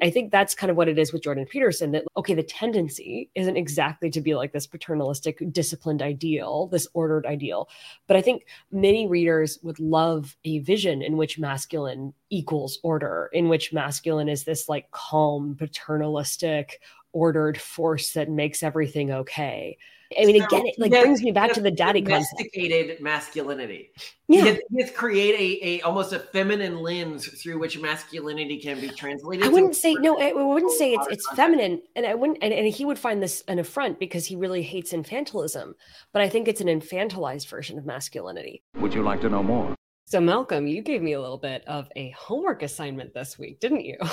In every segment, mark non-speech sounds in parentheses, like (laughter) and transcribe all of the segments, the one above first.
I think that's kind of what it is with Jordan Peterson that, okay, the tendency isn't exactly to be like this paternalistic, disciplined ideal, this ordered ideal. But I think many readers would love a vision in which masculine equals order, in which masculine is this like calm, paternalistic, ordered force that makes everything okay. I mean, so again, it like brings me back to the daddy domesticated concept. masculinity. Yeah, he has, create a, a almost a feminine lens through which masculinity can be translated. I wouldn't say no. I wouldn't say it's it's feminine, and I wouldn't. And, and he would find this an affront because he really hates infantilism. But I think it's an infantilized version of masculinity. Would you like to know more? So, Malcolm, you gave me a little bit of a homework assignment this week, didn't you? (laughs)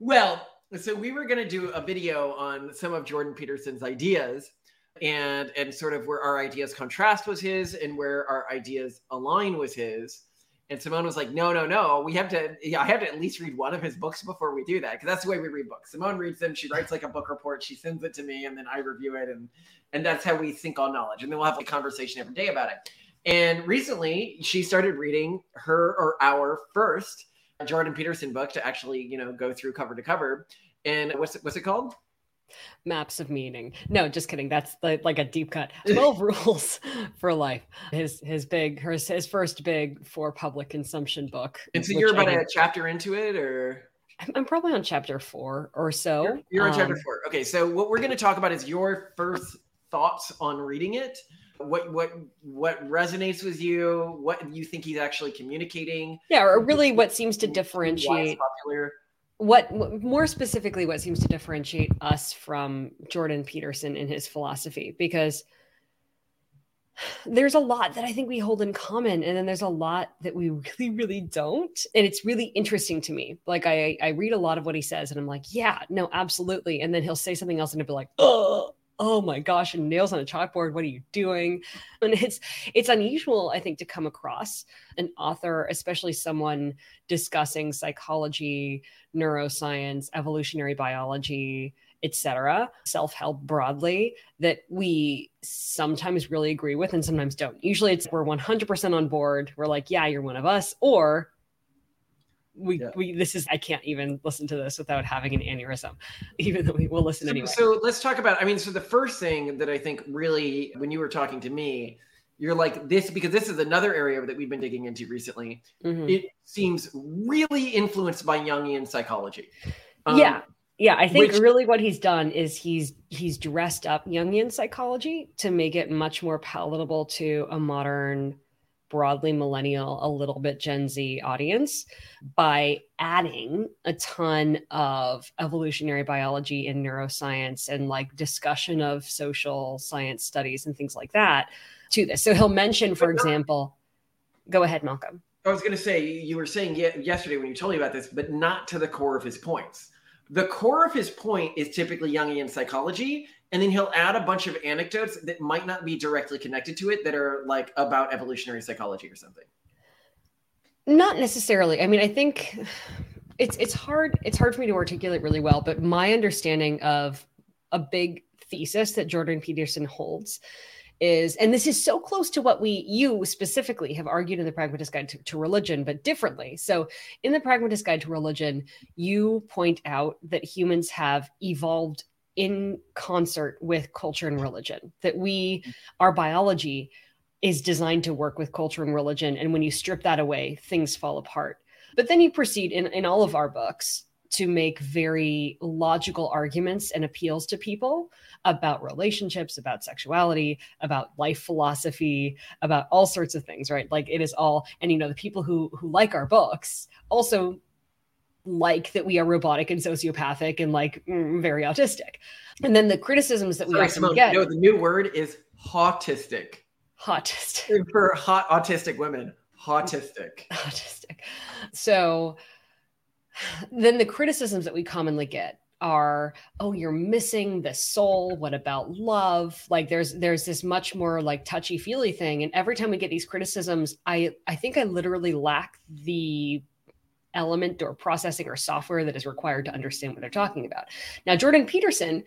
Well, so we were going to do a video on some of Jordan Peterson's ideas and and sort of where our ideas contrast with his and where our ideas align with his. And Simone was like, "No, no, no. We have to. Yeah, I have to at least read one of his books before we do that because that's the way we read books. Simone reads them. She writes like a book report. She sends it to me, and then I review it, and and that's how we think on knowledge. And then we'll have a conversation every day about it. And recently, she started reading her or our first Jordan Peterson book to actually, you know, go through cover to cover. And what's it, what's it called? Maps of Meaning. No, just kidding. That's like, like a deep cut. (laughs) 12 rules for life. His his big his, his first big for public consumption book. And so you're about I, a chapter into it or I'm probably on chapter 4 or so. You're, you're on um, chapter 4. Okay, so what we're going to talk about is your first thoughts on reading it. What what what resonates with you? What you think he's actually communicating? Yeah, or really what seems to differentiate popular what more specifically what seems to differentiate us from jordan peterson in his philosophy because there's a lot that i think we hold in common and then there's a lot that we (laughs) really really don't and it's really interesting to me. Like i i read a lot of what he says and i'm like yeah no absolutely and then he'll say something else and it'll be like oh oh my gosh nails on a chalkboard what are you doing? (laughs) And it's it's unusual i think to come across an author especially someone discussing psychology neuroscience evolutionary biology etc self-help broadly that we sometimes really agree with and sometimes don't. Usually it's we're 100% on board. We're like yeah you're one of us or we yeah. we this is I can't even listen to this without having an aneurysm, (laughs) even though we will listen so, anyway. So let's talk about. I mean, so the first thing that I think really, when you were talking to me, you're like this because this is another area that we've been digging into recently. Mm-hmm. It seems really influenced by Jungian psychology. Um, yeah. Yeah, I think which, really what he's done is he's he's dressed up Jungian psychology to make it much more palatable to a modern broadly millennial, a little bit Gen Z audience by adding a ton of evolutionary biology and neuroscience and like discussion of social science studies and things like that to this. So he'll mention, for example, go ahead, Malcolm. I was going to say, you were saying yesterday when you told me about this, but not to the core of his points. The core of his point is typically Jungian psychology and then he'll add a bunch of anecdotes that might not be directly connected to it that are like about evolutionary psychology or something. Not necessarily. I mean i think it's it's hard it's hard for me to articulate really well but my understanding of a big thesis that jordan peterson holds is and this is so close to what we you specifically have argued in the pragmatist guide to, to, religion but differently. So in the pragmatist guide to religion you point out that humans have evolved in concert with culture and religion that we our biology is designed to work with culture and religion and when you strip that away things fall apart. But then you proceed in, in all of our books to make very logical arguments and appeals to people about relationships about sexuality about life philosophy about all sorts of things right? Like it is all and you know the people who who like our books also like that we are robotic and sociopathic and like mm, very autistic. And then the criticisms that we Sorry, often Simone, get. No, the new word is autistic. Autistic. For hot autistic women. Autistic. (laughs) Autistic. So then the criticisms that we commonly get are oh you're missing the soul what about love like there's there's this much more like touchy feely thing and every time we get these criticisms i i think i literally lack the element or processing or software that is required to understand what they're talking about. Now, Jordan Peterson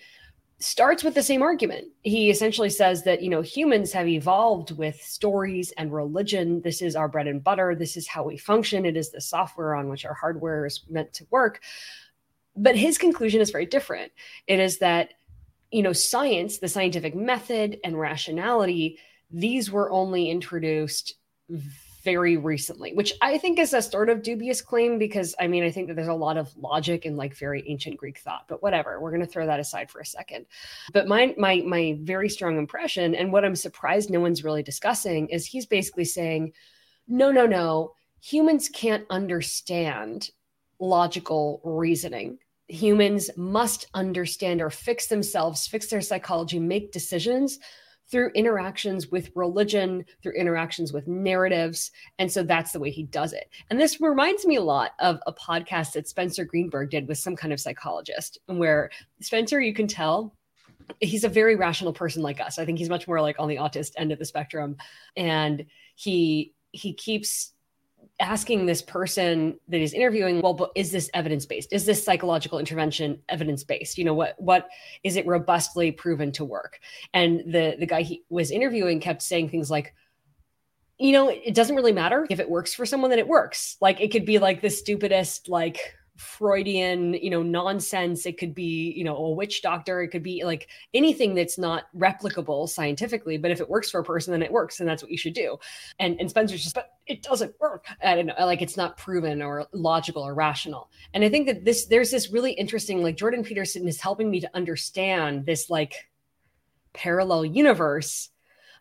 starts with the same argument. He essentially says that, you know, humans have evolved with stories and religion. This is our bread and butter. This is how we function. It is the software on which our hardware is meant to work. but his conclusion is very different. It is that, you know, science, the scientific method and rationality, these were only introduced very recently, which I think is a sort of dubious claim because I mean, I think that there's a lot of logic in like very ancient Greek thought, but whatever, we're going to throw that aside for a second. But my my my very strong impression and what I'm surprised no one's really discussing is he's basically saying, no, no, no, humans can't understand logical reasoning. Humans must understand or fix themselves, fix their psychology, make decisions through interactions with religion, through interactions with narratives. And so that's the way he does it. And this reminds me a lot of a podcast that Spencer Greenberg did with some kind of psychologist, where Spencer, you can tell, he's a very rational person like us. I think he's much more like on the autist end of the spectrum. And he he keeps asking this person that he's interviewing well but is this evidence based is this psychological intervention evidence based you know what what is it robustly proven to work? And the the guy he was interviewing kept saying things like you know it doesn't really matter if it works for someone then it works. Like it could be like the stupidest like Freudian, you know, nonsense. It could be, you know, a witch doctor. It could be like anything that's not replicable scientifically. But if it works for a person, then it works, and that's what you should do. And and Spencer's just, but it doesn't work. I don't know, like it's not proven or logical or rational. And I think that this there's this really interesting, like Jordan Peterson is helping me to understand this like parallel universe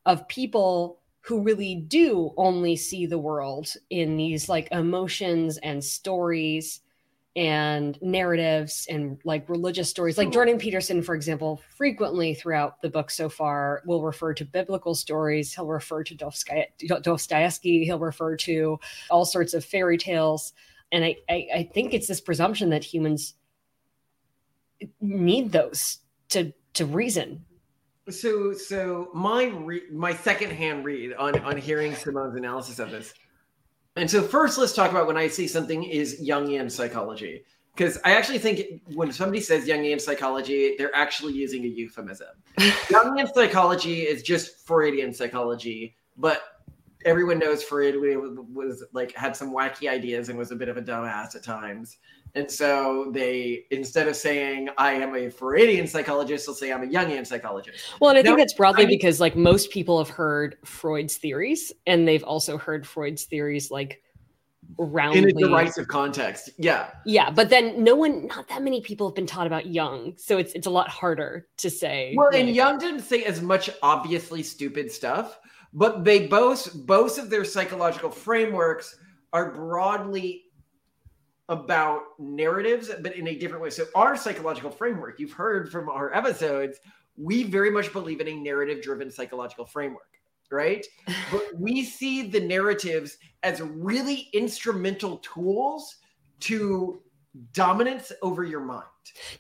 of people who really do only see the world in these like emotions and stories and narratives and like religious stories. Like hmm. Jordan Peterson, for example, frequently throughout the book so far will refer to biblical stories. He'll refer to Dostoevsky. He'll refer to all sorts of fairy tales. And I, I, I think it's this presumption that humans need those to to reason. So, so my re- my secondhand read on on hearing Simone's analysis of this and so, first, let's talk about when I say something is Jungian psychology. Because I actually think when somebody says Jungian psychology, they're actually using a euphemism. (laughs) Jungian psychology is just Freudian psychology, but everyone knows Freud was like had some wacky ideas and was a bit of a dumbass at times. And so they, instead of saying I am a Freudian psychologist, they'll say I'm a Jungian psychologist. Well, and I think that's broadly I mean, because like most people have heard Freud's theories, and they've also heard Freud's theories like roundly in a derisive context. Yeah, yeah, but then no one, not that many people have been taught about Jung, so it's it's a lot harder to say. Well, and Jung didn't say as much obviously stupid stuff, but they both both of their psychological frameworks are broadly about narratives, but in a different way. So, our psychological framework, you've heard from our episodes, we very much believe in a narrative driven psychological framework, right? (laughs) but we see the narratives as really instrumental tools to dominance over your mind.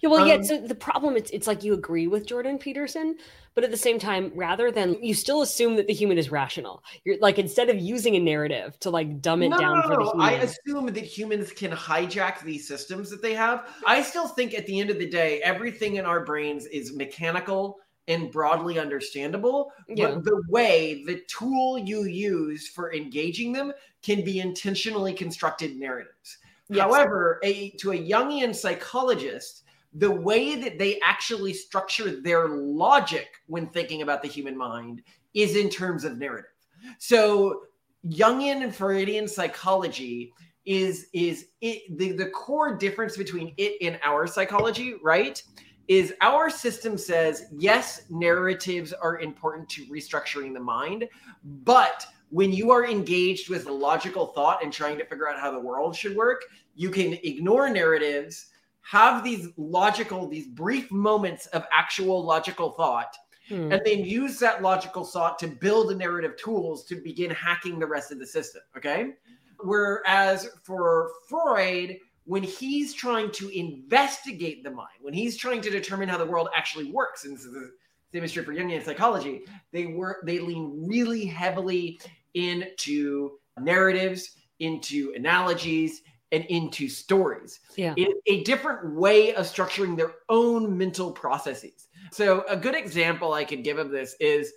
Yeah, well, um, yeah. So the problem it's it's like you agree with Jordan Peterson, but at the same time, rather than you still assume that the human is rational. You're like instead of using a narrative to like dumb it no, down for the human. I assume that humans can hijack these systems that they have. I still think at the end of the day, everything in our brains is mechanical and broadly understandable. Yeah. But the way, the tool you use for engaging them can be intentionally constructed narratives. Yes. However, a to a Jungian psychologist, the way that they actually structure their logic when thinking about the human mind is in terms of narrative. So Jungian and Freudian psychology is is it the, the core difference between it and our psychology, right? Is our system says yes, narratives are important to restructuring the mind, but when you are engaged with logical thought and trying to figure out how the world should work, you can ignore narratives, have these logical, these brief moments of actual logical thought, hmm. and then use that logical thought to build narrative tools to begin hacking the rest of the system. Okay. Whereas for Freud, when he's trying to investigate the mind, when he's trying to determine how the world actually works, and this is the same is true for Jungian psychology, they work they lean really heavily into narratives, into analogies, and into stories. Yeah. a different way of structuring their own mental processes. So a good example I could give of this is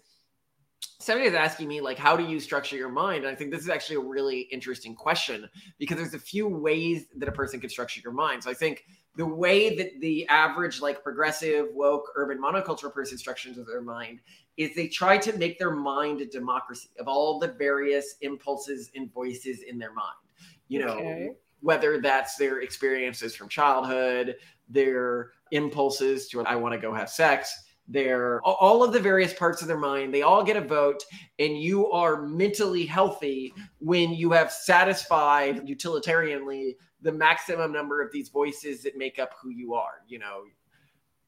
somebody is asking me like how do you structure your mind and i think this is actually a really interesting question because there's a few ways that a person can structure your mind so i think the way that the average like progressive woke urban monocultural person structures their mind is they try to make their mind a democracy of all the various impulses and voices in their mind you know okay. whether that's their experiences from childhood their impulses to i want to go have sex their all of the various parts of their mind they all get a vote and you are mentally healthy when you have satisfied utilitarianly the maximum number of these voices that make up who you are. You know,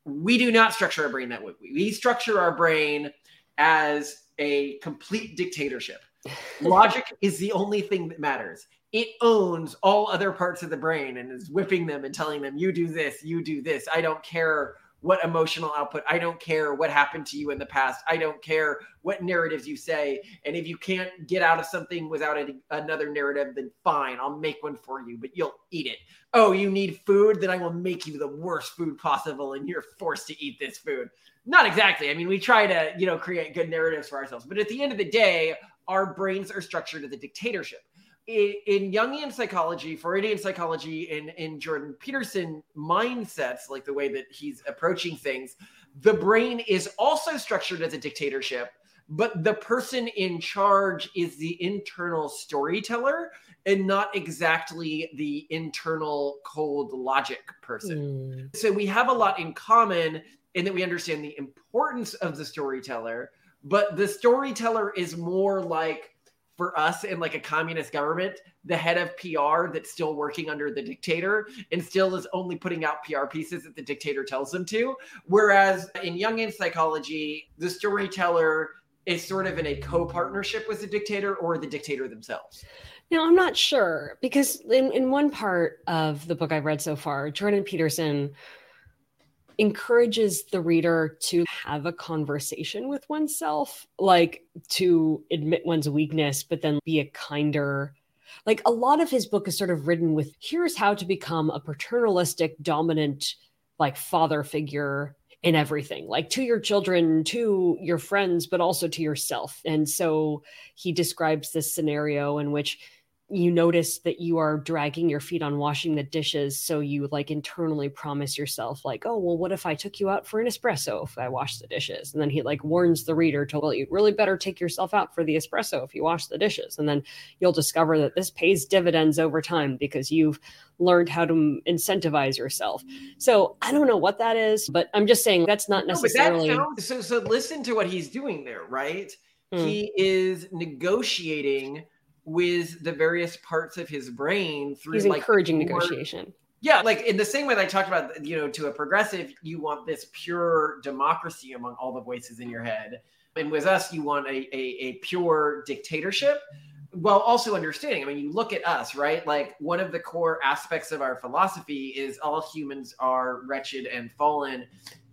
we do not structure our brain that way. We structure our brain as a complete dictatorship. (laughs) Logic is the only thing that matters. It owns all other parts of the brain and is whipping them and telling them, you do this, you do this. I don't care what emotional output. I don't care what happened to you in the past. I don't care what narratives you say. And if you can't get out of something without another narrative, then fine, I'll make one for you, but you'll eat it. Oh, you need food? Then I will make you the worst food possible and you're forced to eat this food. Not exactly. I mean, we try to, you know, create good narratives for ourselves, but at the end of the day, our brains are structured as a dictatorship in Jungian psychology, Freudian psychology, in, in Jordan Peterson mindsets, like the way that he's approaching things, the brain is also structured as a dictatorship, but the person in charge is the internal storyteller and not exactly the internal cold logic person. Mm. So we have a lot in common in that we understand the importance of the storyteller, but the storyteller is more like for us in like a communist government, the head of PR that's still working under the dictator and still is only putting out PR pieces that the dictator tells them to. Whereas in Jungian psychology, the storyteller is sort of in a co-partnership with the dictator or the dictator themselves. Now, I'm not sure because in, in one part of the book I've read so far, Jordan Peterson encourages the reader to have a conversation with oneself, like to admit one's weakness, but then be a kinder. Like a lot of his book is sort of written with here's how to become a paternalistic, dominant, like father figure in everything, like to your children, to your friends, but also to yourself. And so he describes this scenario in which you notice that you are dragging your feet on washing the dishes so you like internally promise yourself like oh well what if i took you out for an espresso if i wash the dishes? And then he like warns the reader to well you really better take yourself out for the espresso if you wash the dishes. And then you'll discover that this pays dividends over time because you've learned how to incentivize yourself. So i don't know what that is but i'm just saying that's not necessarily no, that sounds, so so listen to what he's doing there right? Mm. he is negotiating with the various parts of his brain through He's like encouraging more, negotiation. Yeah, like in the same way that I talked about, you know, to a progressive, you want this pure democracy among all the voices in your head. And with us, you want a, a, a pure dictatorship while also understanding. I mean, you look at us, right? Like one of the core aspects of our philosophy is all humans are wretched and fallen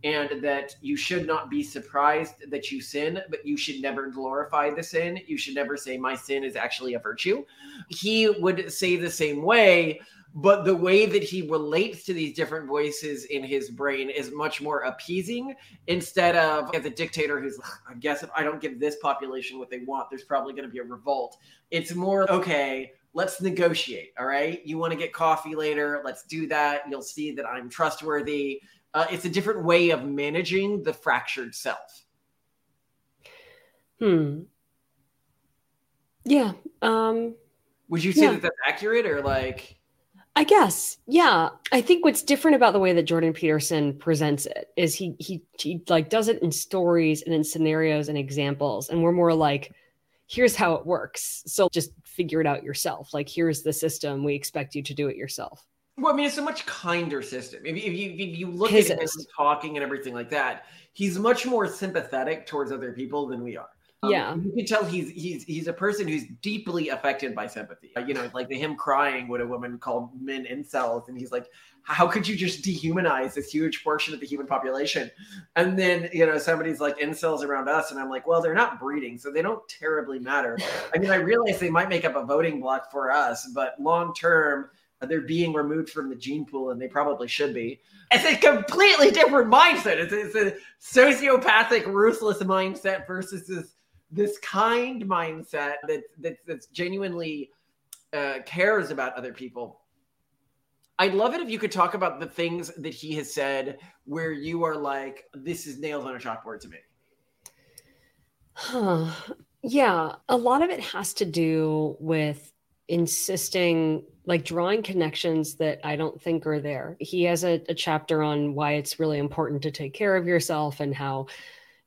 and that you should not be surprised that you sin, but you should never glorify the sin. You should never say, My sin is actually a virtue. He would say the same way, but the way that he relates to these different voices in his brain is much more appeasing instead of as a dictator who's, I guess if I don't give this population what they want, there's probably going to be a revolt. It's more, okay, let's negotiate. All right. You want to get coffee later? Let's do that. You'll see that I'm trustworthy uh, it's a different way of managing the fractured self. Hmm. Yeah. Um, Would you say yeah. that that's accurate or like? I guess, yeah. I think what's different about the way that Jordan Peterson presents it is he he he like does it in stories and in scenarios and examples, and we're more like, here's how it works. So just figure it out yourself. Like here's the system. We expect you to do it yourself. Well, I mean, it's a much kinder system. If, if you if you look His at him talking and everything like that, he's much more sympathetic towards other people than we are. Um, yeah, you can tell he's he's he's a person who's deeply affected by sympathy. You know, like the him crying when a woman called men incels, and he's like, "How could you just dehumanize this huge portion of the human population?" And then you know somebody's like incels around us, and I'm like, "Well, they're not breeding, so they don't terribly matter." I mean, I realize they might make up a voting block for us, but long term they're being removed from the gene pool and they probably should be. It's a completely different mindset. It's, it's a sociopathic, ruthless mindset versus this this kind mindset that, that that's genuinely uh, cares about other people. I'd love it if you could talk about the things that he has said where you are like, this is nails on a chalkboard to me. Huh. Yeah, a lot of it has to do with insisting, like drawing connections that I don't think are there. He has a, a chapter on why it's really important to take care of yourself and how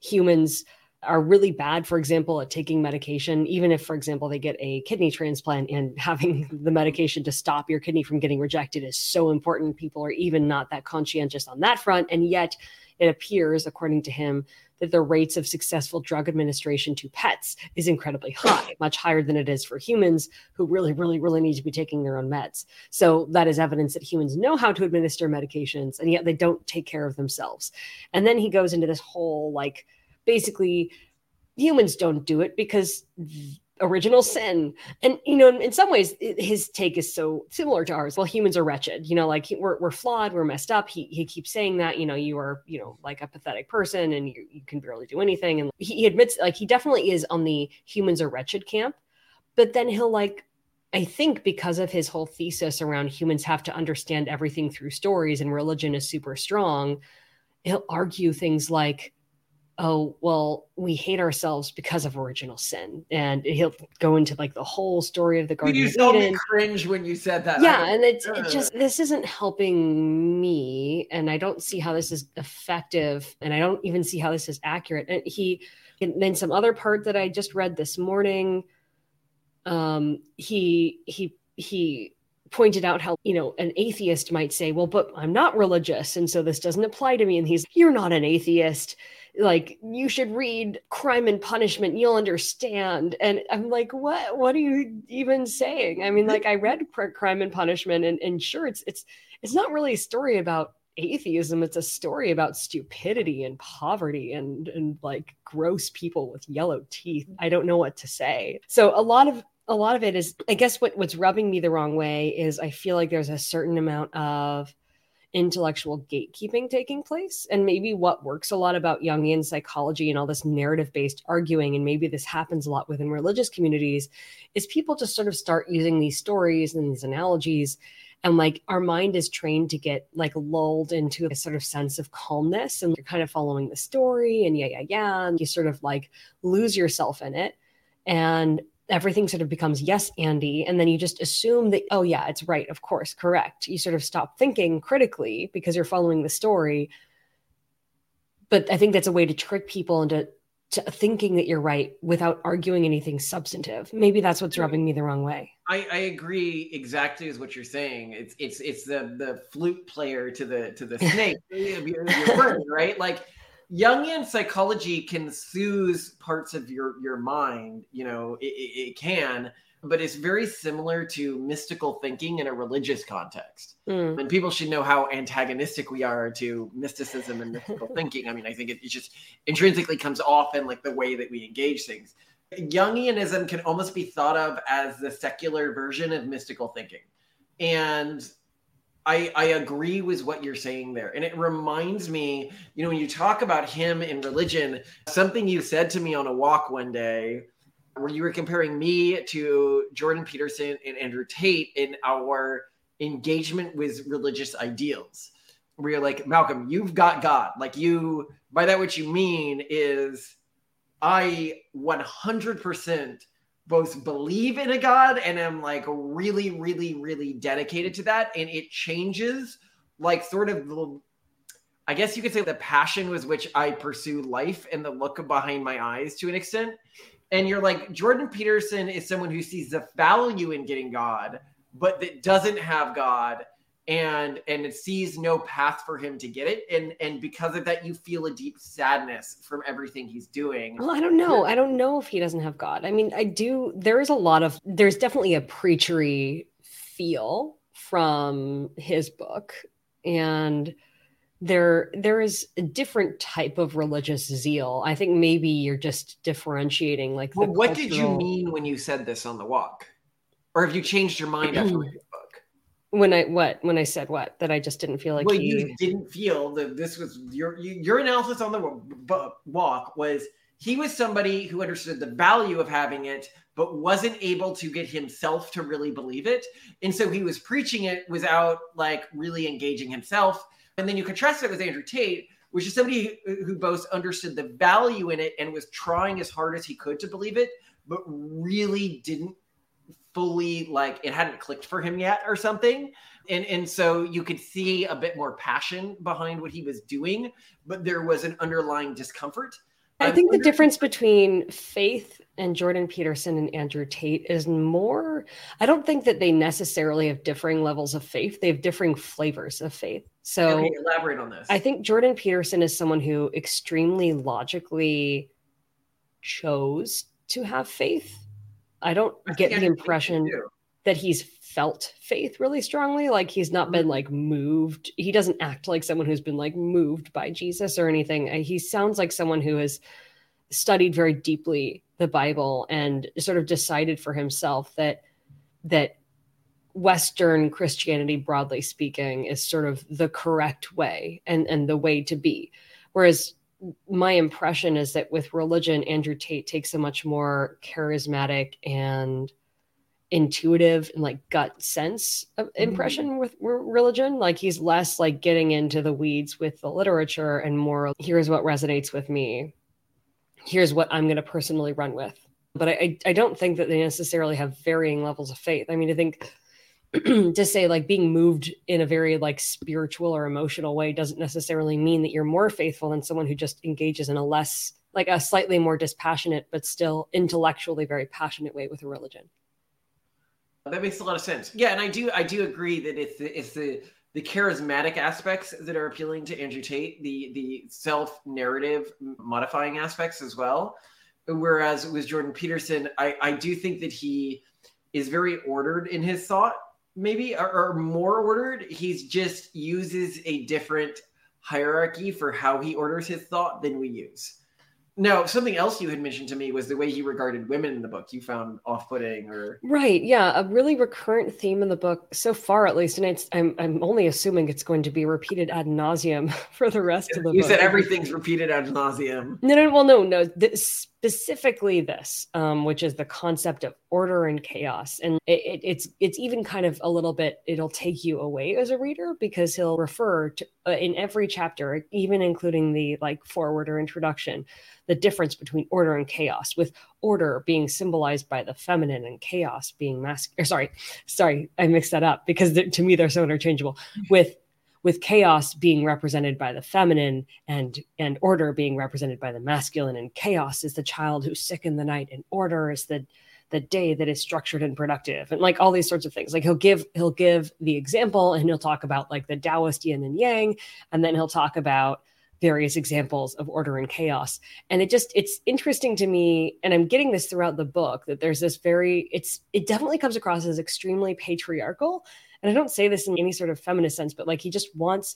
humans are really bad, for example, at taking medication, even if, for example, they get a kidney transplant and (laughs) having the medication to stop your kidney from getting rejected is so important. People are even not that conscientious on that front. And yet, it appears, according to him, that the rates of successful drug administration to pets is incredibly high, much higher than it is for humans who really, really, really need to be taking their own meds. So that is evidence that humans know how to administer medications and yet they don't take care of themselves. And then he goes into this whole like, basically humans don't do it because original sin. And you know in some ways his take is so similar to ours. Well humans are wretched you know like we're, we're flawed we're messed up. He, he keeps saying that you know you are you know like a pathetic person and you, you can barely do anything. And he, admits like he definitely is on the humans are wretched camp. But then he'll like I think because of his whole thesis around humans have to understand everything through stories and religion is super strong, he'll argue things like, oh well we hate ourselves because of original sin and he'll go into like the whole story of the garden you of Eden. cringe when you said that? Yeah and it's it just this isn't helping me and i don't see how this is effective and i don't even see how this is accurate and he and then some other part that i just read this morning um he he he pointed out how you know an atheist might say well but i'm not religious and so this doesn't apply to me and he's you're not an atheist like you should read crime and punishment you'll understand. And i'm like what what are you even saying? I mean like i read crime and punishment and, and sure it's it's it's not really a story about atheism it's a story about stupidity and poverty and and like gross people with yellow teeth. I don't know what to say. So a lot of a lot of it is i guess what what's rubbing me the wrong way is i feel like there's a certain amount of intellectual gatekeeping taking place. And maybe what works a lot about Jungian psychology and all this narrative based arguing, and maybe this happens a lot within religious communities, is people just sort of start using these stories and these analogies. And like our mind is trained to get like lulled into a sort of sense of calmness, and you're kind of following the story, and yeah, yeah, yeah. And you sort of like lose yourself in it. And everything sort of becomes yes andy and then you just assume that oh yeah it's right of course correct. You sort of stop thinking critically because you're following the story. But i think that's a way to trick people into thinking that you're right without arguing anything substantive. Maybe that's what's rubbing me the wrong way. I, I agree exactly as what you're saying. It's it's it's the the flute player to the to the snake. Your, your brain, right? Like Jungian psychology can soothe parts of your your mind. You know, it, it, can, but it's very similar to mystical thinking in a religious context. Mm. And people should know how antagonistic we are to mysticism and mystical (laughs) thinking. I mean, I think it, it just intrinsically comes off in like the way that we engage things. Jungianism can almost be thought of as the secular version of mystical thinking. And I, I agree with what you're saying there. And it reminds me, you know, when you talk about him in religion, something you said to me on a walk one day where you were comparing me to Jordan Peterson and Andrew Tate in our engagement with religious ideals. Where you're like, Malcolm, you've got God. Like, you, by that, what you mean is I 100% both believe in a god and am like really really really dedicated to that. And it changes like sort of the i guess you could say the passion with which i pursue life and the look behind my eyes to an extent. And you're like jordan peterson is someone who sees the value in getting god but that doesn't have god and and it sees no path for him to get it. And and because of that you feel a deep sadness from everything he's doing. Well i don't know. I don't know if he doesn't have god. I mean i do there is a lot of there's definitely a preachery feel from his book. And there there is a different type of religious zeal. I think maybe you're just differentiating like well, what cultural... did you mean when you said this on the walk? Or have you changed your mind after (clears throat) reading when I what when I said what that I just didn't feel like well, he... you didn't feel that this was your your analysis on the walk was he was somebody who understood the value of having it, but wasn't able to get himself to really believe it. And so he was preaching it without like really engaging himself. And then you contrast it with Andrew Tate, which is somebody who both understood the value in it and was trying as hard as he could to believe it, but really didn't fully like it hadn't clicked for him yet or something. And and so you could see a bit more passion behind what he was doing, but there was an underlying discomfort. I think the difference between Faith and Jordan Peterson and Andrew Tate is more, I don't think that they necessarily have differing levels of faith. They have differing flavors of faith. So okay, elaborate on this. I think Jordan Peterson is someone who extremely logically chose to have faith. I don't I get the impression that he's felt faith really strongly. Like he's not been mm-hmm. like moved. He doesn't act like someone who's been like moved by Jesus or anything. He sounds like someone who has studied very deeply the Bible and sort of decided for himself that that Western Christianity, broadly speaking, is sort of the correct way and, and the way to be. Whereas my impression is that with religion, Andrew Tate takes a much more charismatic and intuitive and like gut sense of mm-hmm. impression mm-hmm. with religion. Like he's less like getting into the weeds with the literature and more here's what resonates with me. Here's what I'm going to personally run with. But I, I don't think that they necessarily have varying levels of faith. I mean, I think (clears throat) to say like being moved in a very like spiritual or emotional way doesn't necessarily mean that you're more faithful than someone who just engages in a less like a slightly more dispassionate but still intellectually very passionate way with a religion that makes a lot of sense. Yeah, and I do I do agree that it's the, it's the the charismatic aspects that are appealing to Andrew Tate, the the self narrative modifying aspects as well. Whereas with Jordan Peterson, I I do think that he is very ordered in his thought, maybe or, or more ordered. He's just uses a different hierarchy for how he orders his thought than we use. Now, something else you had mentioned to me was the way he regarded women in the book. You found off-putting, or right? Yeah, a really recurrent theme in the book so far, at least, and it's I'm I'm only assuming it's going to be repeated ad nauseum (laughs) for the rest of the you book. You said everything's repeated ad nauseum. No, no, well, no, no. This, specifically this, um, which is the concept of order and chaos. And it, it, it's it's even kind of a little bit. It'll take you away as a reader because he'll refer to uh, in every chapter, even including the like foreword or introduction, the difference between order and chaos. With order being symbolized by the feminine and chaos being masculine. Sorry, sorry, I mixed that up because to me they're so interchangeable. With with chaos being represented by the feminine and and order being represented by the masculine. And chaos is the child who's sick in the night and order is the the day that is structured and productive. And like all these sorts of things. Like he'll give he'll give the example and he'll talk about like the taoist yin and yang. And then he'll talk about various examples of order and chaos. And it just it's interesting to me and i'm getting this throughout the book that there's this very it's it definitely comes across as extremely patriarchal and I don't say this in any sort of feminist sense, but like he just wants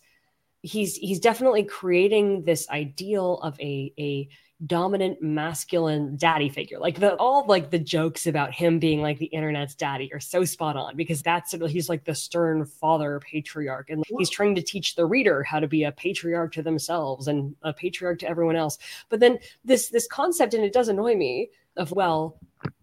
he's he's definitely creating this ideal of a a dominant masculine daddy figure. Like the all like the jokes about him being like the internet's daddy are so spot on because that's he's like the stern father patriarch and he's trying to teach the reader how to be a patriarch to themselves and a patriarch to everyone else. But then this this concept and it does annoy me of well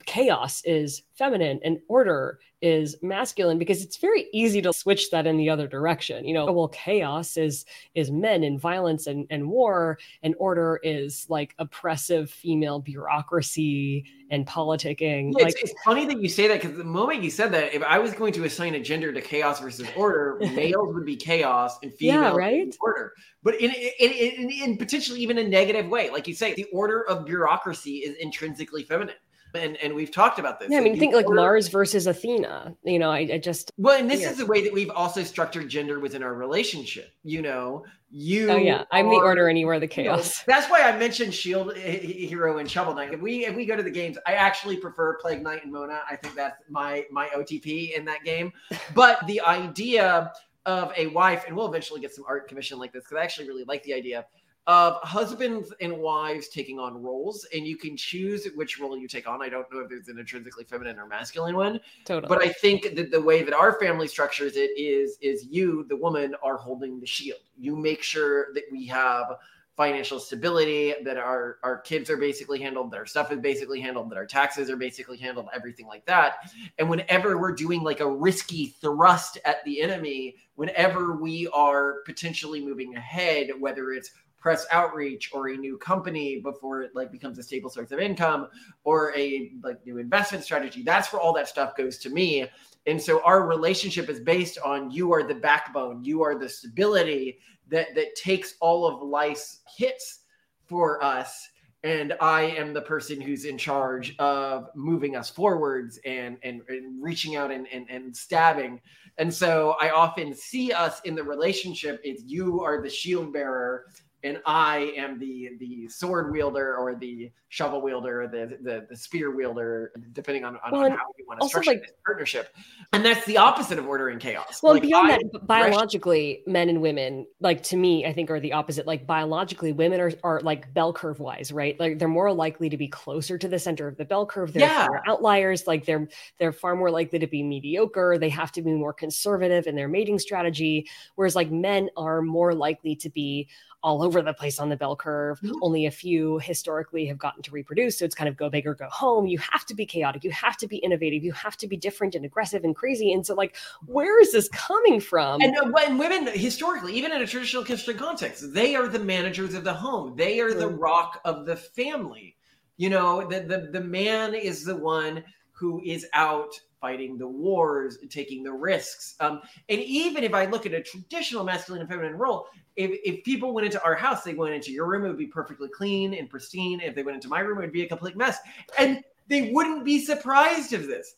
chaos is feminine and order is masculine because it's very easy to switch that in the other direction. You know oh, well chaos is is men and violence and, and war and order is like oppressive female bureaucracy and politicking. Yeah, like it's, it's, funny that you say that because the moment you said that if i was going to assign a gender to chaos versus order (laughs) males would be chaos and females yeah, right? order. But in, in, in, in potentially even a negative way. Like you say the order of bureaucracy is intrinsically feminine and and we've talked about this. Yeah, I mean, think like Mars versus Athena. You know, I, I just well, and this yeah. is the way that we've also structured gender within our relationship. You know, you. Oh yeah, I'm are, the order, and you are the chaos. You know, (laughs) that's why I mentioned Shield eh, eh, eh, Hero and Shovel Knight. If we if we go to the games, I actually prefer Plague Knight and Mona. I think that's my my OTP in that game. But the idea of a wife, and we'll eventually get some art commission like this because I actually really like the idea of husbands and wives taking on roles, and you can choose which role you take on. I don't know if it's an intrinsically feminine or masculine one, totally. but I think that the way that our family structures it is is you, the woman, are holding the shield. You make sure that we have financial stability, that our our kids are basically handled, that our stuff is basically handled, that our taxes are basically handled, everything like that. And whenever we're doing like a risky thrust at the enemy, whenever we are potentially moving ahead, whether it's press outreach or a new company before it like becomes a stable source of income or a like new investment strategy. That's where all that stuff goes to me. And so our relationship is based on you are the backbone you are the stability that that takes all of life's hits for us. And i am the person who's in charge of moving us forwards and and, and reaching out and, and and stabbing. And so i often see us in the relationship. Is you are the shield bearer and I am the the sword wielder or the shovel wielder or the the, the spear wielder, depending on, on, well, on how you want to structure like, this partnership. And that's the opposite of order and chaos. Well, like, beyond I, that, biologically, men and women, like to me, I think are the opposite. Like biologically, women are are like bell curve wise, right? Like they're more likely to be closer to the center of the bell curve. They're yeah. outliers. Like they're they're far more likely to be mediocre. They have to be more conservative in their mating strategy. Whereas like men are more likely to be all over the place on the bell curve. Mm-hmm. Only a few historically have gotten to reproduce. So it's kind of go big or go home. You have to be chaotic. You have to be innovative. You have to be different and aggressive and crazy. And so, like, where is this coming from? And, uh, and women, historically, even in a traditional Christian context, they are the managers of the home, they are the mm-hmm. rock of the family. You know, the, the, the man is the one who is out fighting the wars, taking the risks. Um, and even if I look at a traditional masculine and feminine role, if, if people went into our house, they went into your room, it would be perfectly clean and pristine. If they went into my room, it would be a complete mess. And they wouldn't be surprised of this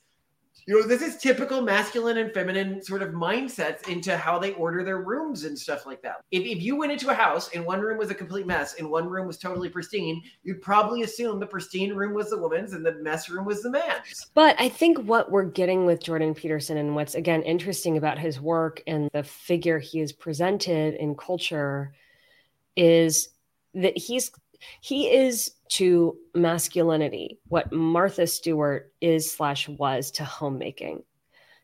you know, this is typical masculine and feminine sort of mindsets into how they order their rooms and stuff like that. If, if you went into a house and one room was a complete mess and one room was totally pristine, you'd probably assume the pristine room was the woman's and the mess room was the man's. But I think what we're getting with Jordan Peterson and what's again interesting about his work and the figure he is presented in culture is that he's he is to masculinity what Martha Stewart is slash was to homemaking.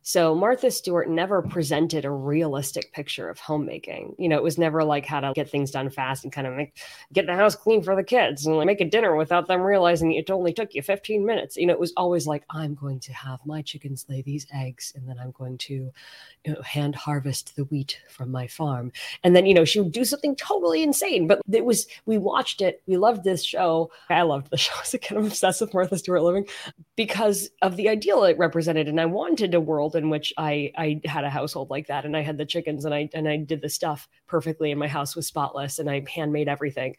So Martha Stewart never presented a realistic picture of homemaking. You know, it was never like how to get things done fast and kind of make get the house clean for the kids and like make a dinner without them realizing it only took you 15 minutes. You know, it was always like I'm going to have my chickens lay these eggs and then I'm going to you know, hand harvest the wheat from my farm. And then, you know, she would do something totally insane. But it was we watched it. We loved this show. I loved the (laughs) show a kid. I'm obsessed with Martha Stewart living because of the ideal it represented. And I wanted a world in which I I had a household like that and I had the chickens and I and I did the stuff perfectly and my house was spotless and I handmade everything.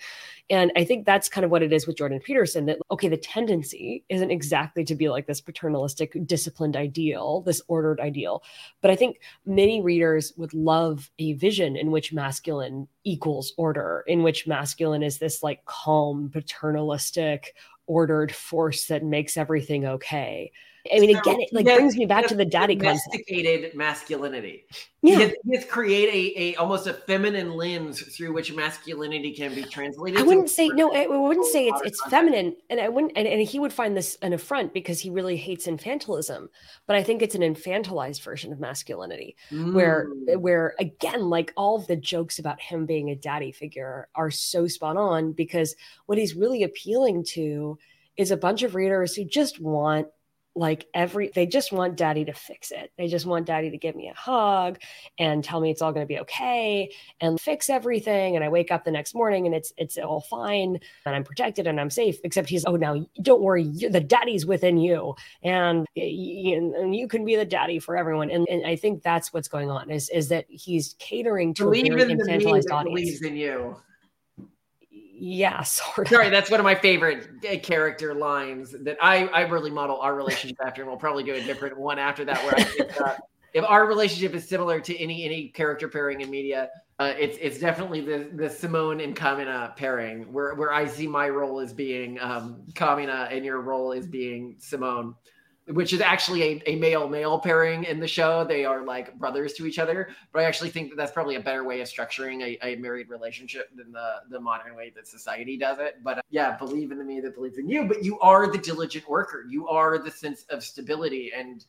And I think that's kind of what it is with Jordan Peterson that okay the tendency isn't exactly to be like this paternalistic disciplined ideal, this ordered ideal. But I think many readers would love a vision in which masculine equals order, in which masculine is this like calm paternalistic ordered force that makes everything okay. I mean, so again, it like brings me back to the daddy domesticated concept. masculinity. Yeah, he has, create a, a almost a feminine lens through which masculinity can be translated. I wouldn't say no. I wouldn't say it's it's feminine, and I wouldn't. And, and he would find this an affront because he really hates infantilism. But I think it's an infantilized version of masculinity, mm. where where again, like all of the jokes about him being a daddy figure are so spot on because what he's really appealing to is a bunch of readers who just want like every they just want daddy to fix it. They just want daddy to give me a hug and tell me it's all going to be okay and fix everything. And i wake up the next morning and it's it's all fine and i'm protected and i'm safe except he's oh now don't worry the daddy's within you and, and you can be the daddy for everyone. And, and i think that's what's going on is is that he's catering to believe a very infantilized audience believes in you yeah, (laughs) sort of. Sorry, that's one of my favorite uh, character lines that I I really model our relationship after, and we'll probably do a different one after that. Where I think uh, if our relationship is similar to any any character pairing in media, uh, it's it's definitely the the Simone and Kamina pairing, where where I see my role as being um, Kamina and your role as being Simone which is actually a, a male male pairing in the show. They are like brothers to each other, but I actually think that that's probably a better way of structuring a, a married relationship than the the modern way that society does it. But uh, yeah, believe in the me that believes in you. But you are the diligent worker. You are the sense of stability, and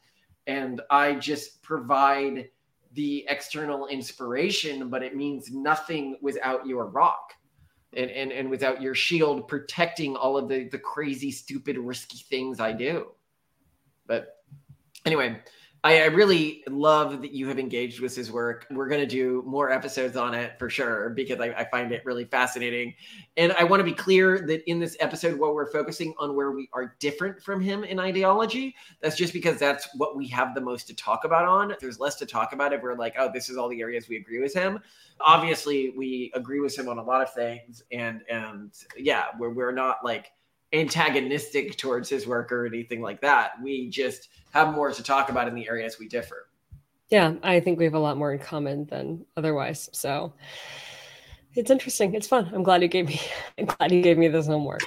and I just provide the external inspiration, but it means nothing without your rock. and, and, and without your shield protecting all of the, the crazy, stupid, risky things I do. But anyway, I, I really love that you have engaged with his work. We're going to do more episodes on it for sure because I, I find it really fascinating. And I want to be clear that in this episode, while we're focusing on where we are different from him in ideology, that's just because that's what we have the most to talk about on. There's less to talk about if we're like, oh, this is all the areas we agree with him. Obviously, we agree with him on a lot of things, and and yeah, we're we're not like antagonistic towards his work or anything like that. We just have more to talk about in the areas we differ. Yeah, I think we have a lot more in common than otherwise. So it's interesting. It's fun. I'm glad you gave me. (laughs) I'm glad you gave me this homework.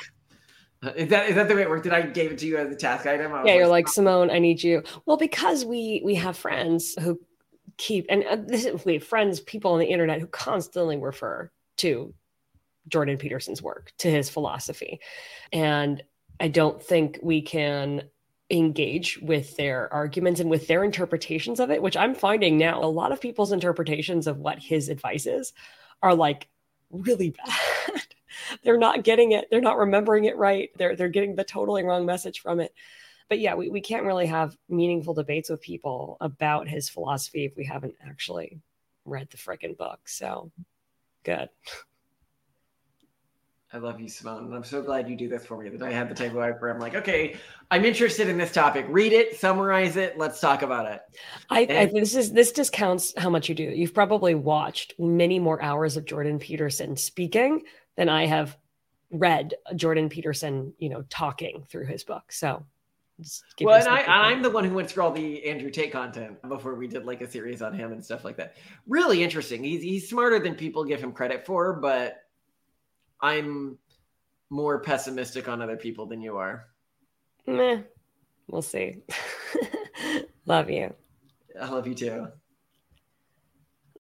Uh, is that is that the way it worked? Did I gave it to you as a task item? Yeah, you're like Simone. I need you. Well, because we we have friends who keep and uh, this is, we have friends, people on the internet who constantly refer to Jordan Peterson's work, to his philosophy. And I don't think we can engage with their arguments and with their interpretations of it, which I'm finding now a lot of people's interpretations of what his advice is are like really (laughs) bad. they're not getting it, they're not remembering it right. They're they're getting the totally wrong message from it. But yeah, we, we can't really have meaningful debates with people about his philosophy if we haven't actually read the freaking book. So good. I love you, Simone. And I'm so glad you do this for me that I had the takeaway where I'm like, okay, I'm interested in this topic. Read it, summarize it, let's talk about it. I, and- I this is this discounts how much you do. You've probably watched many more hours of Jordan Peterson speaking than I have read Jordan Peterson, you know, talking through his book. So well, and I, I'm the one who went through all the Andrew Tate content before we did like a series on him and stuff like that. Really interesting. He's he's smarter than people give him credit for, but I'm more pessimistic on other people than you are. Meh. We'll see. (laughs) love you. I love you too.